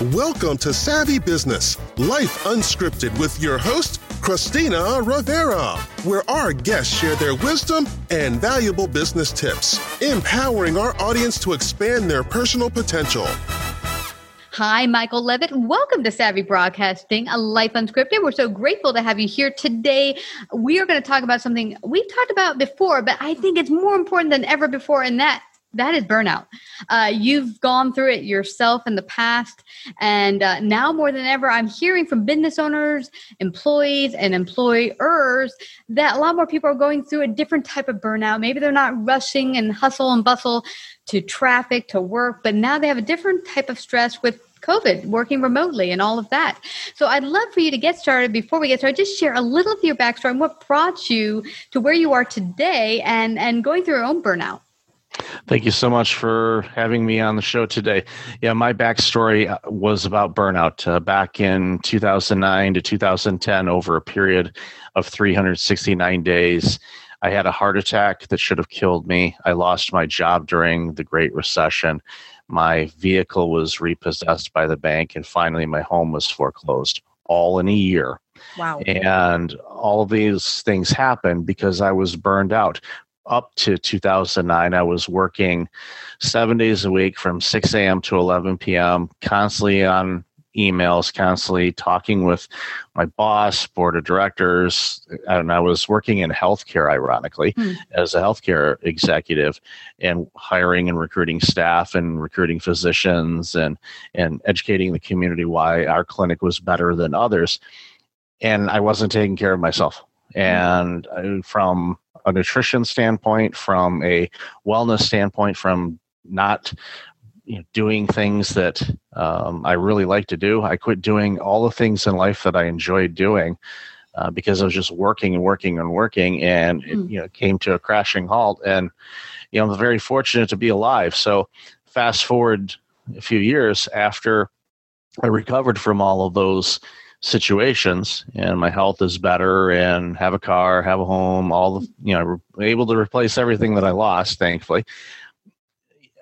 Welcome to Savvy Business, Life Unscripted with your host, Christina Rivera, where our guests share their wisdom and valuable business tips, empowering our audience to expand their personal potential. Hi, Michael Levitt. Welcome to Savvy Broadcasting, a life unscripted. We're so grateful to have you here today. We are going to talk about something we've talked about before, but I think it's more important than ever before, and that that is burnout. Uh, you've gone through it yourself in the past, and uh, now more than ever, I'm hearing from business owners, employees, and employers that a lot more people are going through a different type of burnout. Maybe they're not rushing and hustle and bustle to traffic to work, but now they have a different type of stress with COVID, working remotely, and all of that. So, I'd love for you to get started. Before we get started, just share a little of your backstory and what brought you to where you are today, and and going through your own burnout. Thank you so much for having me on the show today. Yeah, my backstory uh, was about burnout uh, back in 2009 to 2010 over a period of 369 days. I had a heart attack that should have killed me. I lost my job during the Great Recession. My vehicle was repossessed by the bank, and finally, my home was foreclosed all in a year. Wow. And all of these things happened because I was burned out up to 2009, I was working seven days a week from 6 a.m. to 11 p.m., constantly on emails, constantly talking with my boss, board of directors. And I was working in healthcare, ironically, Hmm. as a healthcare executive and hiring and recruiting staff and recruiting physicians and, and educating the community why our clinic was better than others. And I wasn't taking care of myself. And uh, from a nutrition standpoint, from a wellness standpoint, from not you know, doing things that um, I really like to do. I quit doing all the things in life that I enjoyed doing uh, because I was just working and working and working, and it, Mm. you know came to a crashing halt. And you know, I'm very fortunate to be alive. So fast forward a few years after I recovered from all of those situations and my health is better and have a car have a home all the you know able to replace everything that i lost thankfully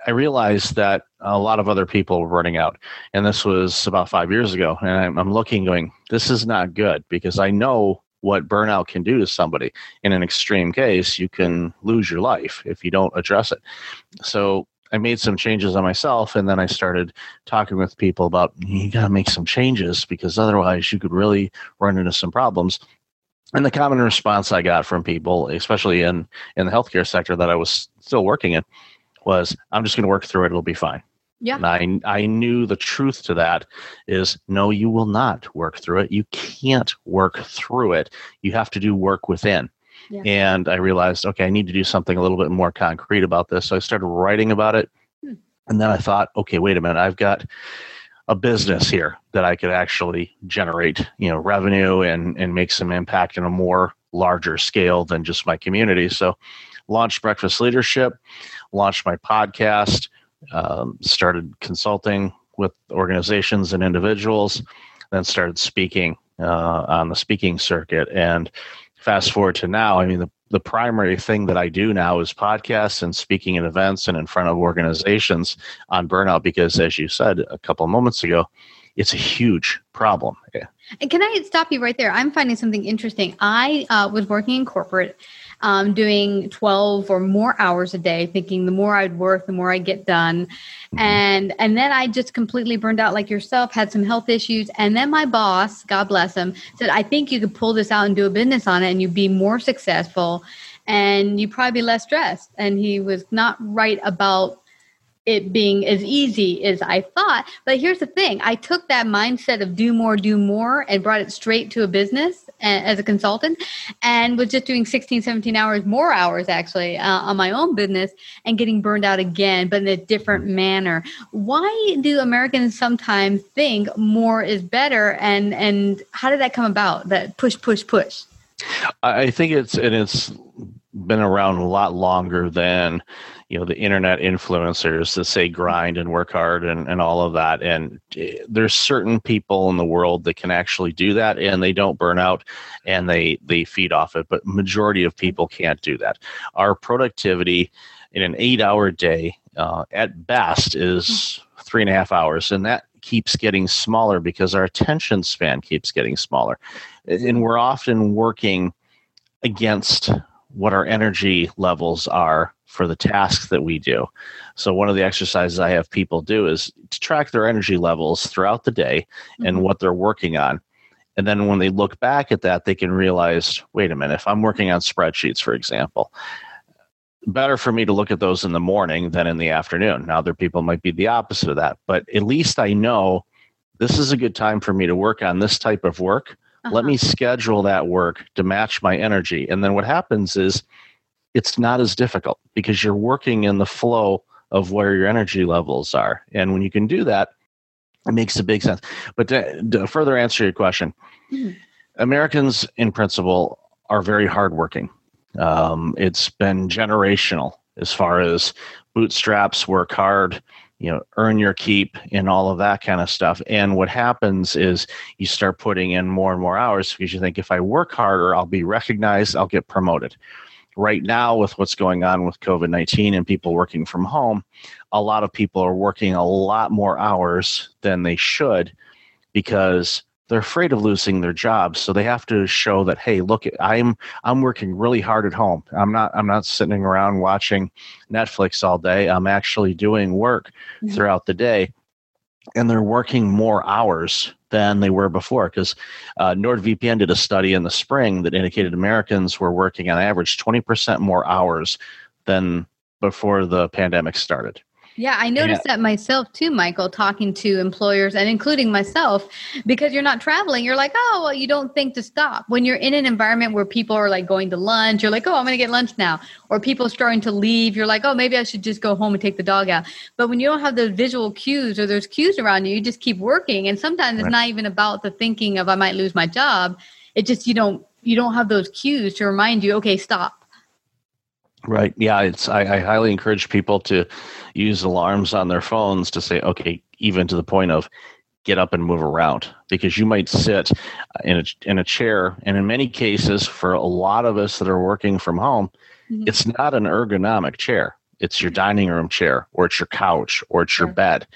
I realized that a lot of other people were burning out. And this was about five years ago. And I'm, I'm looking, going, this is not good because I know what burnout can do to somebody. In an extreme case, you can lose your life if you don't address it. So I made some changes on myself, and then I started talking with people about you got to make some changes because otherwise you could really run into some problems. And the common response I got from people, especially in in the healthcare sector that I was still working in, was, "I'm just going to work through it; it'll be fine." Yeah. And I, I knew the truth to that is no, you will not work through it. You can't work through it. You have to do work within. Yeah. And I realized, okay, I need to do something a little bit more concrete about this. So I started writing about it. Hmm. And then I thought, okay, wait a minute, I've got a business here that I could actually generate, you know, revenue and and make some impact in a more larger scale than just my community. So launched Breakfast Leadership, launched my podcast, um, started consulting with organizations and individuals, then started speaking uh, on the speaking circuit. And fast forward to now, I mean, the, the primary thing that I do now is podcasts and speaking at events and in front of organizations on burnout because, as you said a couple moments ago, it's a huge problem. Yeah. And can I stop you right there? I'm finding something interesting. I uh, was working in corporate um, doing 12 or more hours a day, thinking the more I'd work, the more I'd get done. And and then I just completely burned out like yourself, had some health issues. And then my boss, God bless him, said, I think you could pull this out and do a business on it and you'd be more successful and you'd probably be less stressed. And he was not right about it being as easy as I thought. But here's the thing I took that mindset of do more, do more, and brought it straight to a business as a consultant and was just doing 16, 17 hours, more hours actually, uh, on my own business and getting burned out again, but in a different manner. Why do Americans sometimes think more is better? And, and how did that come about? That push, push, push? I think it's, and it's been around a lot longer than you know the internet influencers that say grind and work hard and, and all of that. And eh, there's certain people in the world that can actually do that and they don't burn out and they they feed off it but majority of people can't do that. Our productivity in an eight hour day uh, at best is three and a half hours and that keeps getting smaller because our attention span keeps getting smaller. And we're often working against what our energy levels are for the tasks that we do. So one of the exercises I have people do is to track their energy levels throughout the day mm-hmm. and what they're working on. And then when they look back at that, they can realize, wait a minute, if I'm working on spreadsheets, for example, better for me to look at those in the morning than in the afternoon. Now, other people might be the opposite of that, but at least I know this is a good time for me to work on this type of work. Uh-huh. Let me schedule that work to match my energy. And then what happens is it's not as difficult because you're working in the flow of where your energy levels are. And when you can do that, it makes a big sense. But to, to further answer your question, mm-hmm. Americans in principle are very hardworking. Um, it's been generational as far as bootstraps, work hard, you know, earn your keep, and all of that kind of stuff. And what happens is you start putting in more and more hours because you think if I work harder, I'll be recognized, I'll get promoted right now with what's going on with covid-19 and people working from home a lot of people are working a lot more hours than they should because they're afraid of losing their jobs. So they have to show that hey look i'm i'm working really hard at home. I'm not i'm not sitting around watching netflix all day. I'm actually doing work mm-hmm. throughout the day and they're working more hours than they were before because uh, NordVPN did a study in the spring that indicated Americans were working on average 20% more hours than before the pandemic started. Yeah, I noticed yeah. that myself too, Michael, talking to employers and including myself, because you're not traveling. You're like, oh, well, you don't think to stop. When you're in an environment where people are like going to lunch, you're like, oh, I'm going to get lunch now. Or people starting to leave, you're like, oh, maybe I should just go home and take the dog out. But when you don't have those visual cues or there's cues around you, you just keep working. And sometimes right. it's not even about the thinking of I might lose my job. It just you don't you don't have those cues to remind you, okay, stop Right. Yeah. It's I, I, highly encourage people to use alarms on their phones to say, okay, even to the point of get up and move around because you might sit in a in a chair, and in many cases, for a lot of us that are working from home, mm-hmm. it's not an ergonomic chair. It's your dining room chair or it's your couch or it's your bed.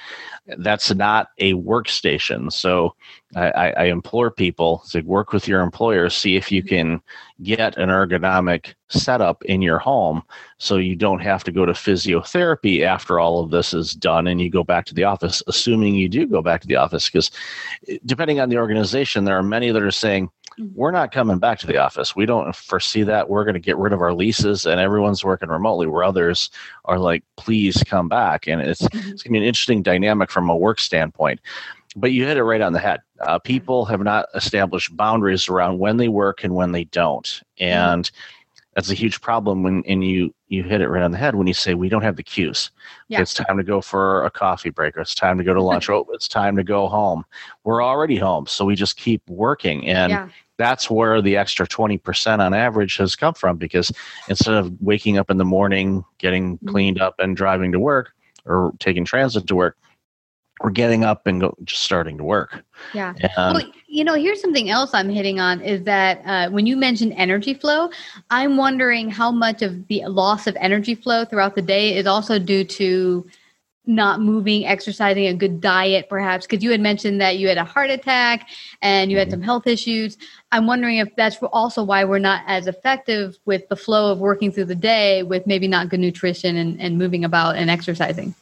That's not a workstation. So I, I, I implore people to work with your employer, see if you mm-hmm. can get an ergonomic setup in your home so you don't have to go to physiotherapy after all of this is done and you go back to the office, assuming you do go back to the office. Because eh, depending on the organization, there are many that are saying, Mm-hmm. we're not coming back to the office. We don't foresee that. We're going to get rid of our leases and everyone's working remotely, where others are like, please come back. And it's, mm-hmm. it's going to be an interesting dynamic from a work standpoint. But you hit it right on the head. Uh, people have not established boundaries around when they work and when they don't. Mm-hmm. And that's a huge problem when and you you hit it right on the head when you say we don't have the cues. Yeah. It's time to go for a coffee break or it's time to go to lunch. oh, it's time to go home. We're already home, so we just keep working. And Yeah. that's where the extra 20% on average has come from because instead of waking up in the morning, getting Mm-hmm. cleaned up and driving to work or taking transit to work, we're getting up and go, just starting to work. Yeah. And well, you know, here's something else I'm hitting on is that uh, when you mentioned energy flow, I'm wondering how much of the loss of energy flow throughout the day is also due to not moving, exercising, a good diet, perhaps. Because you had mentioned that you had a heart attack and you had some health issues. I'm wondering if that's also why we're not as effective with the flow of working through the day with maybe not good nutrition and, and moving about and exercising.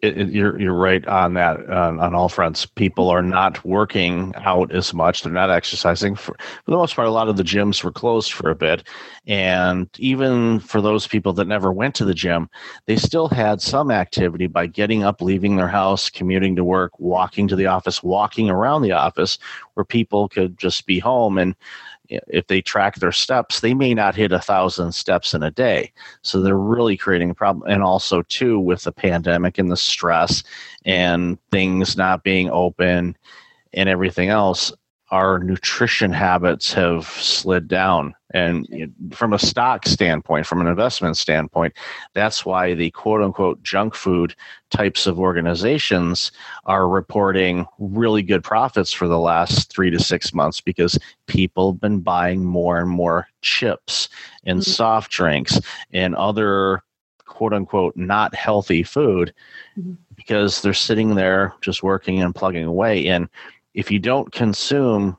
It, it, you're you're right on that on, on all fronts. People are mm-hmm. not working out as much. They're not exercising. For, for the most part, a lot of the gyms were closed for a bit, and even for those people that never went to the gym, they still had some activity by getting up, leaving their house, commuting to work, walking to the office, walking around the office, where people could just be home and if they track their steps, they may not hit a thousand steps in a day. So they're really creating a problem. And also, too, with the pandemic and the stress and things not being open and everything else, our nutrition habits have slid down. And from a stock standpoint, from an investment standpoint, that's why the quote unquote junk food types of organizations are reporting really good profits for the last three to six months because people have been buying more and more chips and mm-hmm. soft drinks and other quote unquote not healthy food mm-hmm. because they're sitting there just working and plugging away. And if you don't consume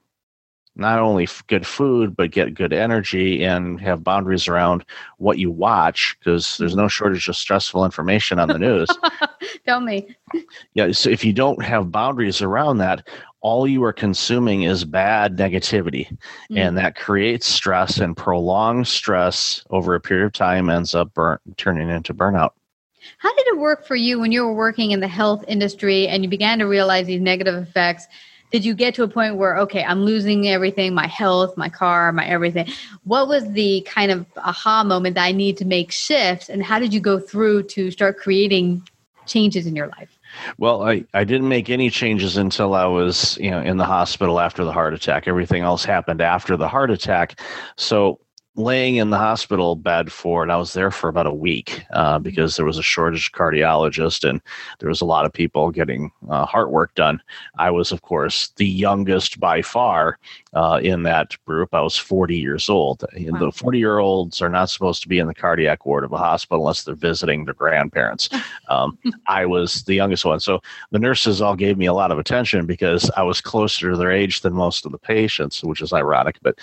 not only good food, but get good energy and have boundaries around what you watch, because there's no shortage of stressful information on the news. Tell me. Yeah, so if you don't have boundaries around that, all you are consuming is bad negativity, and mm. that creates stress and prolonged stress over a period of time ends up burn, turning into burnout. How did it work for you when you were working in the health industry and you began to realize these negative effects? Did you get to a point where, okay, I'm losing everything my health, my car, my everything? What was the kind of aha moment that I need to make shifts? And how did you go through to start creating changes in your life? Well, I, I didn't make any changes until I was you know in the hospital after the heart attack. Everything else happened after the heart attack. So laying in the hospital bed for, and I was there for about a week uh, because there was a shortage of cardiologists and there was a lot of people getting uh, heart work done. I was, of course, the youngest by far uh, in that group. I was 40 years old. And The 40 year olds are not supposed to be in the cardiac ward of a hospital unless they're visiting their grandparents. Um, I was the youngest one. So the nurses all gave me a lot of attention because I was closer to their age than most of the patients, which is ironic. But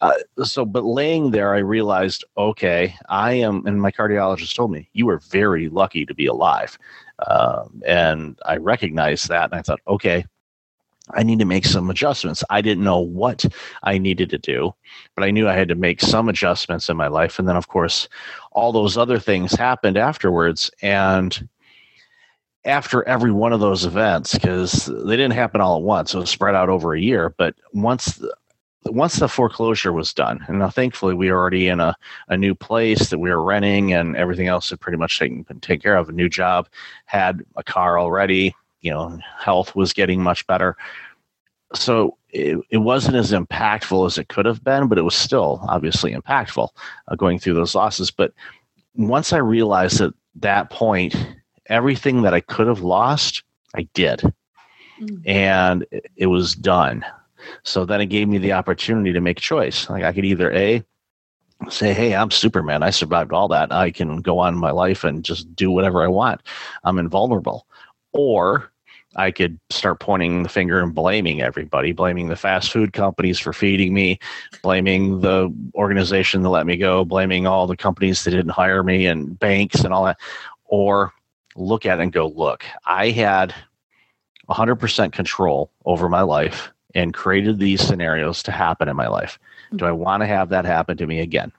uh, so, but laying there, I realized, okay, I am, and my cardiologist told me, you are very lucky to be alive. Um, and I recognized that. And I thought, okay, I need to make some adjustments. I didn't know what I needed to do, but I knew I had to make some adjustments in my life. And then, of course, all those other things happened afterwards. And after every one of those events, because they didn't happen all at once, it was spread out over a year. But once once the foreclosure was done, and now thankfully we were already in a, a new place that we were renting, and everything else had pretty much taken been taken care of. A new job, had a car already. You know, health was getting much better. So it, it wasn't as impactful as it could have been, but it was still obviously impactful uh, going through those losses. But once I realized at that point, everything that I could have lost, I did. And it- it was done. So then it gave me the opportunity to make a choice. Like I could either A, say, hey, I'm Superman. I survived all that. I can go on my life and just do whatever I want. I'm invulnerable. Or I could start pointing the finger and blaming everybody, blaming the fast food companies for feeding me, blaming the organization that let me go, blaming all the companies that didn't hire me and banks and all that. Or look at it and go, look, I had 100% control over my life and created these scenarios to happen in my life. Do mm. I want to have that happen to me again?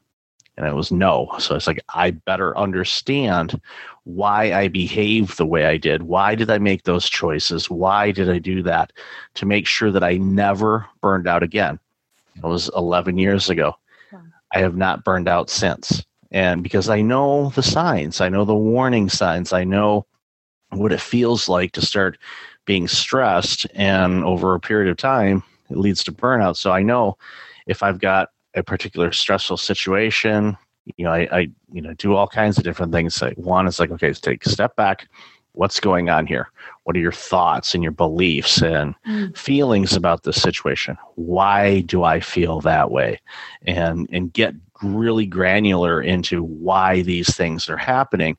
And it was no. So it's like, I better understand why I behaved the way I did. Why did I make those choices? Why did I do that to make sure that I never burned out again? It was 11 years ago. Wow. I have not burned out since. And because I know the signs, I know the warning signs, I know what it feels like to start being stressed. And over a period of time, it leads to burnout. So I know if I've got a particular stressful situation, you know, I, I you know do all kinds of different things. Like one is like, okay, take a step back. What's going on here? What are your thoughts and your beliefs and mm. feelings about this situation? Why do I feel that way? And and get really granular into why these things are happening.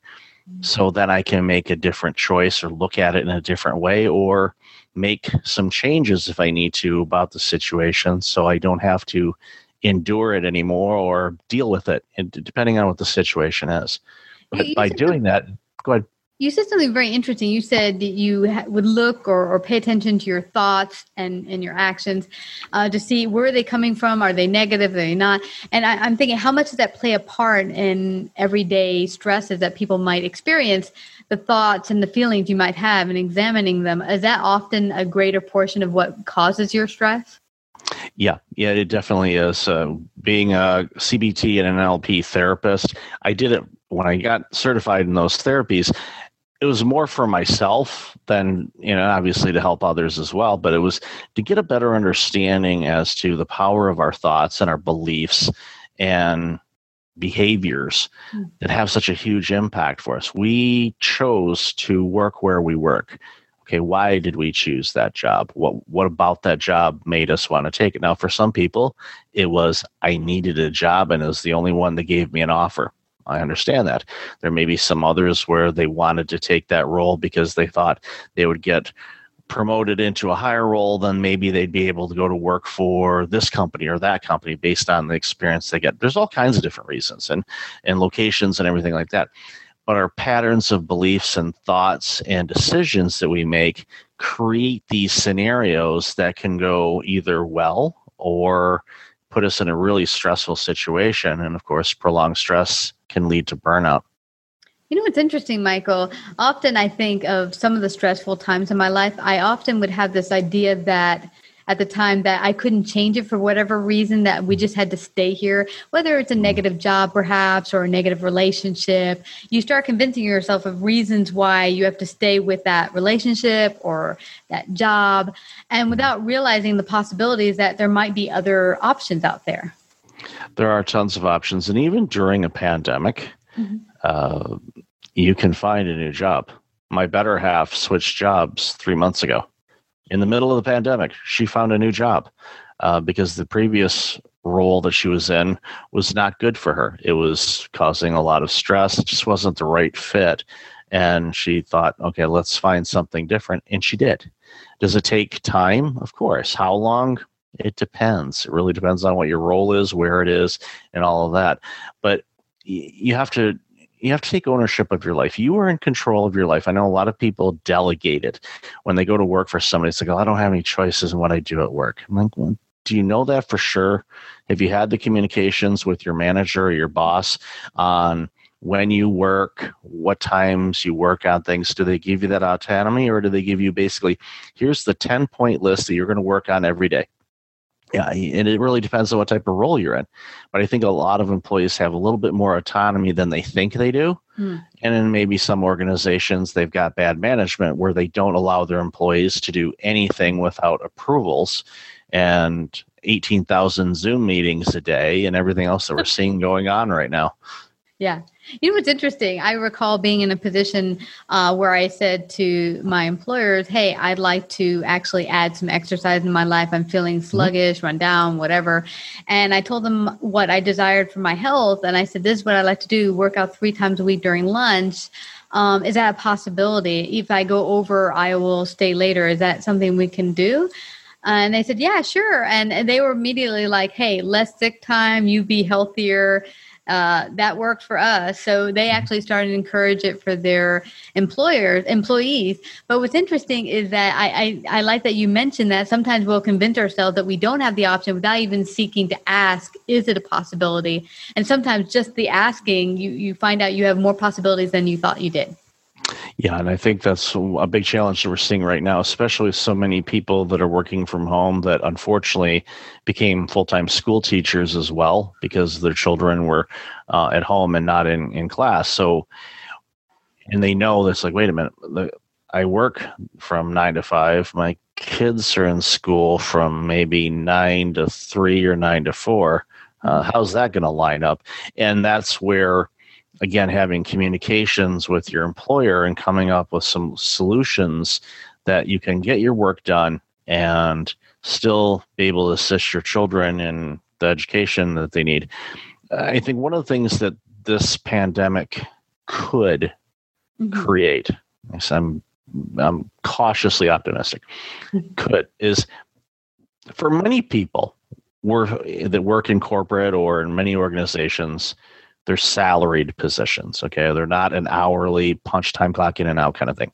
So that I can make a different choice or look at it in a different way or make some changes if I need to about the situation so I don't have to endure it anymore or deal with it, depending on what the situation is. But by doing that, go ahead. You said something very interesting. You said that you ha- would look or, or, pay attention to your thoughts and, and your actions uh, to see where are they coming from? Are they negative? Are they not? And I, I'm thinking, how much does that play a part in everyday stresses that people might experience? The thoughts and the feelings you might have and examining them. Is that often a greater portion of what causes your stress? Yeah, yeah, it definitely is. Uh, being a CBT and an NLP therapist, I did it when I got certified in those therapies. It was more for myself than, you know, obviously to help others as well, but it was to get a better understanding as to the power of our thoughts and our beliefs and behaviors hmm. that have such a huge impact for us. We chose to work where we work okay, why did we choose that job? What what about that job made us want to take it? Now, for some people, it was I needed a job and it was the only one that gave me an offer. I understand that. There may be some others where they wanted to take that role because they thought they would get promoted into a higher role, then maybe they'd be able to go to work for this company or that company based on the experience they get. There's all kinds of different reasons and and locations and everything like that but our patterns of beliefs and thoughts and decisions that we make create these scenarios that can go either well or put us in a really stressful situation. And of course, prolonged stress can lead to burnout. You know, it's interesting, Michael. Often I think of some of the stressful times in my life. I often would have this idea that at the time that I couldn't change it for whatever reason, that we just had to stay here, whether it's a mm-hmm. negative job perhaps or a negative relationship. You start convincing yourself of reasons why you have to stay with that relationship or that job, and mm-hmm. without realizing the possibilities that there might be other options out there. There are tons of options. And even during a pandemic, mm-hmm. uh, you can find a new job. My better half switched jobs three months ago in the middle of the pandemic, she found a new job uh, because the previous role that she was in was not good for her. It was causing a lot of stress. It just wasn't the right fit. And she thought, okay, let's find something different. And she did. Does it take time? Of course. How long? It depends. It really depends on what your role is, where it is, and all of that. But you have to you have to take ownership of your life. You are in control of your life. I know a lot of people delegate it when they go to work for somebody. It's like, oh, I don't have any choices in what I do at work. I'm like, well, do you know that for sure? Have you had the communications with your manager or your boss on when you work, what times you work on things? Do they give you that autonomy or do they give you basically, here's the 10 point list that you're going to work on every day? Yeah, and it really depends on what type of role you're in. But I think a lot of employees have a little bit more autonomy than they think they do. Mm. And in maybe some organizations, they've got bad management where they don't allow their employees to do anything without approvals and 18,000 Zoom meetings a day and everything else that we're seeing going on right now. Yeah. You know what's interesting? I recall being in a position uh, where I said to my employers, "Hey, I'd like to actually add some exercise in my life. I'm feeling mm-hmm. sluggish, run down, whatever." And I told them what I desired for my health, and I said, "This is what I like to do: work out three times a week during lunch." Um, is that a possibility? If I go over, I will stay later. Is that something we can do? And they said, yeah, sure. And they were immediately like, hey, less sick time, you be healthier uh, that worked for us. So they mm-hmm. actually started to encourage it for their employers, employees. But what's interesting is that I, I, I like that you mentioned that sometimes we'll convince ourselves that we don't have the option without even seeking to ask, is it a possibility? And sometimes just the asking, you, you find out you have more possibilities than you thought you did. Yeah, and I think that's a big challenge that we're seeing right now, especially so many people that are working from home that unfortunately became full time school teachers as well because their children were uh, at home and not in, in class. So, and they know this like, wait a minute, the, I work from nine to five. My kids are in school from maybe nine to three or nine to four. Uh, how's that going to line up? And that's where again having communications with your employer and coming up with some solutions that you can get your work done and still be able to assist your children in the education that they need. I think one of the things that this pandemic could mm-hmm. create, I'm I'm cautiously optimistic, could is for many people that work in corporate or in many organizations, they're salaried positions. Okay. They're not an hourly punch time clock in and out kind of thing.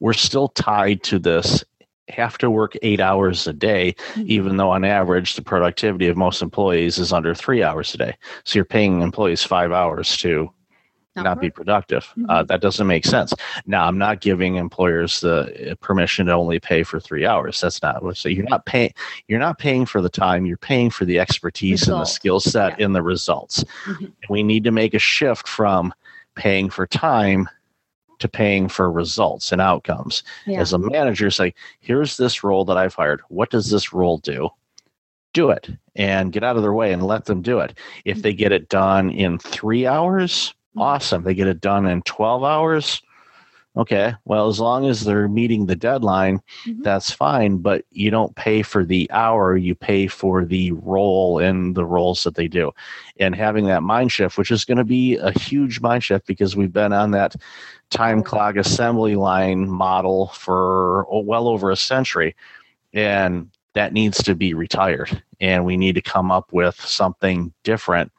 We're still tied to this have to work eight hours a day, mm-hmm. even though on average the productivity of most employees is under three hours a day. So you're paying employees five hours to not, not be productive. Uh, mm-hmm. Uh, that doesn't make sense. Now, I'm not giving employers the uh, permission to only pay for three hours. That's not what. So you're not paying. You're not paying for the time. You're paying for the expertise Result. and the skill set yeah. in the results. Mm-hmm. We need to make a shift from paying for time to paying for results and outcomes. Yeah. As a manager, say, here's this role that I've hired. What does this role do? Do it and get out of their way and let them do it. If they get it done in three hours, awesome. They get it done in 12 hours. Okay, well, as long as they're meeting the deadline, mm-hmm. that's fine. But you don't pay for the hour, you pay for the role and the roles that they do. And having that mind shift, which is going to be a huge mind shift because we've been on that time clock assembly line model for oh, well over a century. And that needs to be retired. And we need to come up with something different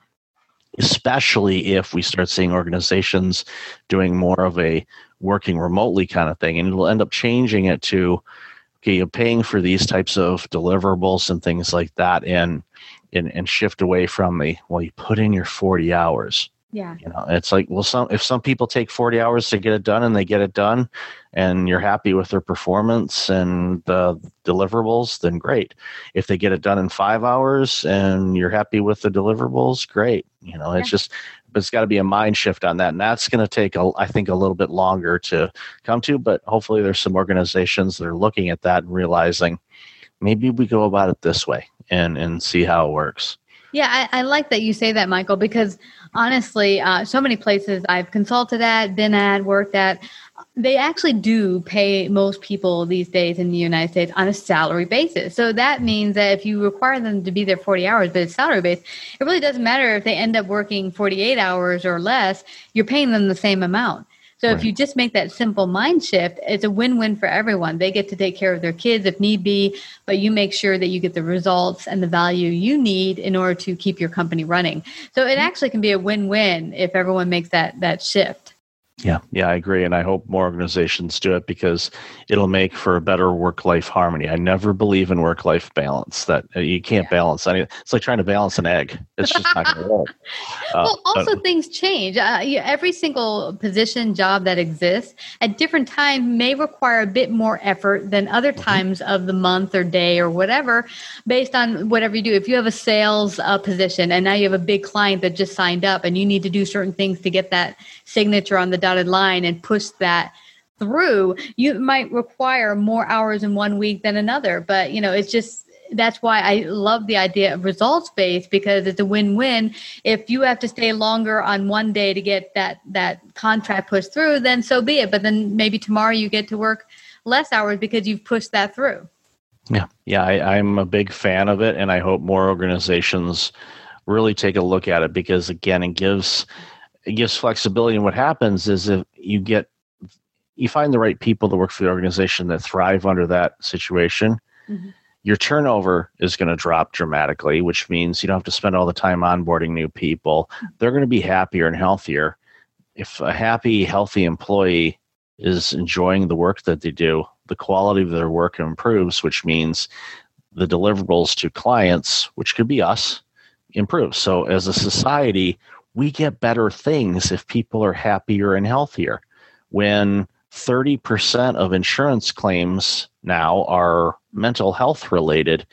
especially if we start seeing organizations doing more of a working remotely kind of thing. And it'll end up changing it to, okay, you're paying for these types of deliverables and things like that and and, and shift away from the, well, you put in your 40 hours. Yeah. You know, it's like, well, some if some people take 40 hours to get it done and they get it done and you're happy with their performance and the deliverables, then great. If they get it done in five hours and you're happy with the deliverables, great. You know, it's just but it's got to be a mind shift on that. And that's going to take, a, I think, a little bit longer to come to. But hopefully, there's some organizations that are looking at that and realizing maybe we go about it this way and and see how it works. Yeah, I, I like that you say that, Michael, because honestly, uh, so many places I've consulted at, been at, worked at, they actually do pay most people these days in the United States on a salary basis. So that means that if you require them to be there 40 hours, but it's salary based, it really doesn't matter if they end up working 48 hours or less, you're paying them the same amount. So right. if you just make that simple mind shift, it's a win-win for everyone. They get to take care of their kids if need be, but you make sure that you get the results and the value you need in order to keep your company running. So it mm-hmm. actually can be a win-win if everyone makes that that shift. Yeah, yeah, I agree, and I hope more organizations do it because it'll make for a better work-life harmony. I never believe in work-life balance. That uh, you can't yeah. balance any. It's like trying to balance an egg. It's just not going to work. Uh, well, also but, things change. Uh, every single position, job that exists at different times may require a bit more effort than other mm-hmm. times of the month or day or whatever, based on whatever you do. If you have a sales uh, position and now you have a big client that just signed up, and you need to do certain things to get that signature on the dotted line and push that through, you might require more hours in one week than another. But you know, it's just that's why I love the idea of results based because it's a win win. If you have to stay longer on one day to get that that contract pushed through, then so be it. But then maybe tomorrow you get to work less hours because you've pushed that through. Yeah, yeah, I, I'm a big fan of it, and I hope more organizations really take a look at it because again, it gives it gives flexibility. And what happens is if you get you find the right people to work for the organization that thrive under that situation, mm-hmm. your turnover is going to drop dramatically, which means you don't have to spend all the time onboarding new people. They're going to be happier and healthier. If a happy, healthy employee is enjoying the work that they do, the quality of their work improves, which means the deliverables to clients, which could be us, improves. So as a society, we get better things if people are happier and healthier. When 30% of insurance claims now are mental health related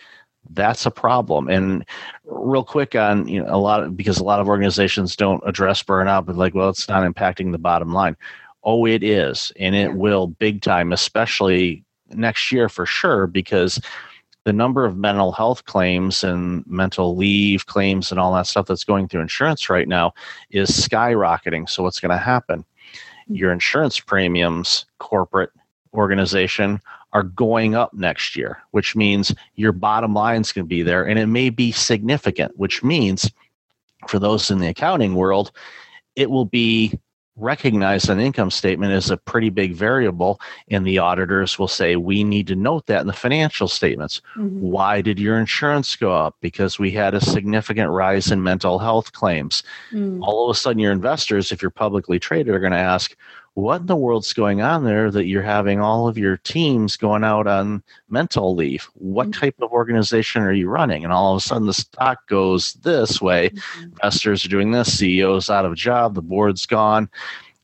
that's a problem. And real quick on you know a lot of because a lot of organizations don't address burnout but like well it's not impacting the bottom line. Oh it is and it will big time especially next year for sure because the number of mental health claims and mental leave claims and all that stuff that's going through insurance right now is skyrocketing. So what's going to happen hmm. your insurance premiums, corporate organization, are going up next year, which means your bottom line is going to be there and it may be significant, which means for those in the accounting world, it will be recognized on the income statement as a pretty big variable and the auditors will say we need to note that in the financial statements mm-hmm. why did your insurance go up because we had a significant rise in mental health claims mm. all of a sudden your investors if you're publicly traded are going to ask what in the world's going on there that you're having all of your teams going out on mental leave? What mm-hmm. type of organization are you running? And all of a sudden the stock goes this way. Mm-hmm. Investors are doing this, CEO's out of a job, the board's gone.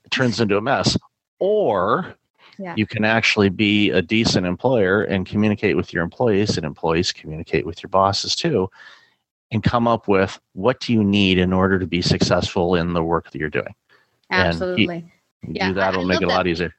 It turns into a mess. Or yeah. you can actually be a decent employer and communicate with your employees, and employees communicate with your bosses too, and come up with what do you need in order to be successful in the work that you're doing. Absolutely yeah, do that, it'll make it a lot easier.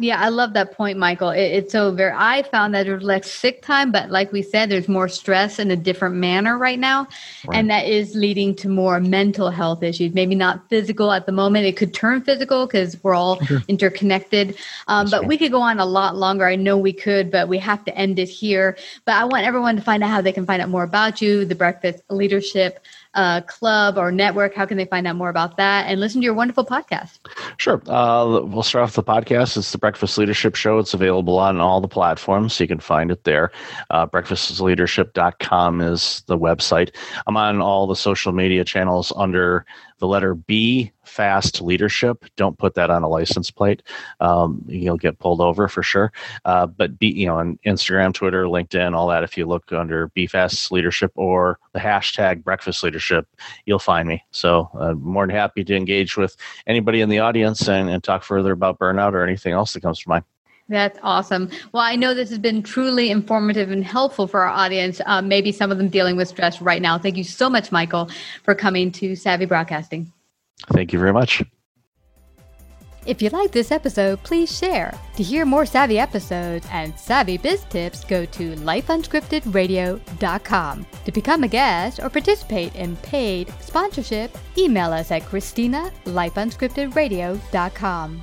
Yeah, I love that point, Michael. It, it's so very. I found that there's less sick time, but like we said, there's more stress in a different manner right now, right. and that is leading to more mental health issues. Maybe not physical at the moment. It could turn physical because we're all sure. interconnected. Um, but we could go on a lot longer. I know we could, but we have to end it here. But I want everyone to find out how they can find out more about you, the Breakfast Leadership uh, club or network? How can they find out more about that and listen to your wonderful podcast? Sure. Uh, we'll start off the podcast. It's the Breakfast Leadership Show. It's available on all the platforms, so you can find it there. Uh, breakfastleadership.com is the website. I'm on all the social media channels under the letter B, fast leadership. Don't put that on a license plate. Um, you'll get pulled over for sure. Uh, but be, you know, on Instagram, Twitter, LinkedIn, all that. If you look under B fast leadership or the hashtag breakfast leadership, you'll find me. So I'm uh, more than happy to engage with anybody in the audience and, and talk further about burnout or anything else that comes to mind. That's awesome. Well, I know this has been truly informative and helpful for our audience. Um, maybe some of them dealing with stress right now. Thank you so much, Michael, for coming to Savvy Broadcasting. Thank you very much. If you like this episode, please share. To hear more Savvy episodes and Savvy Biz tips, go to lifeunscriptedradio.com. To become a guest or participate in paid sponsorship, email us at Christina, lifeunscriptedradio.com.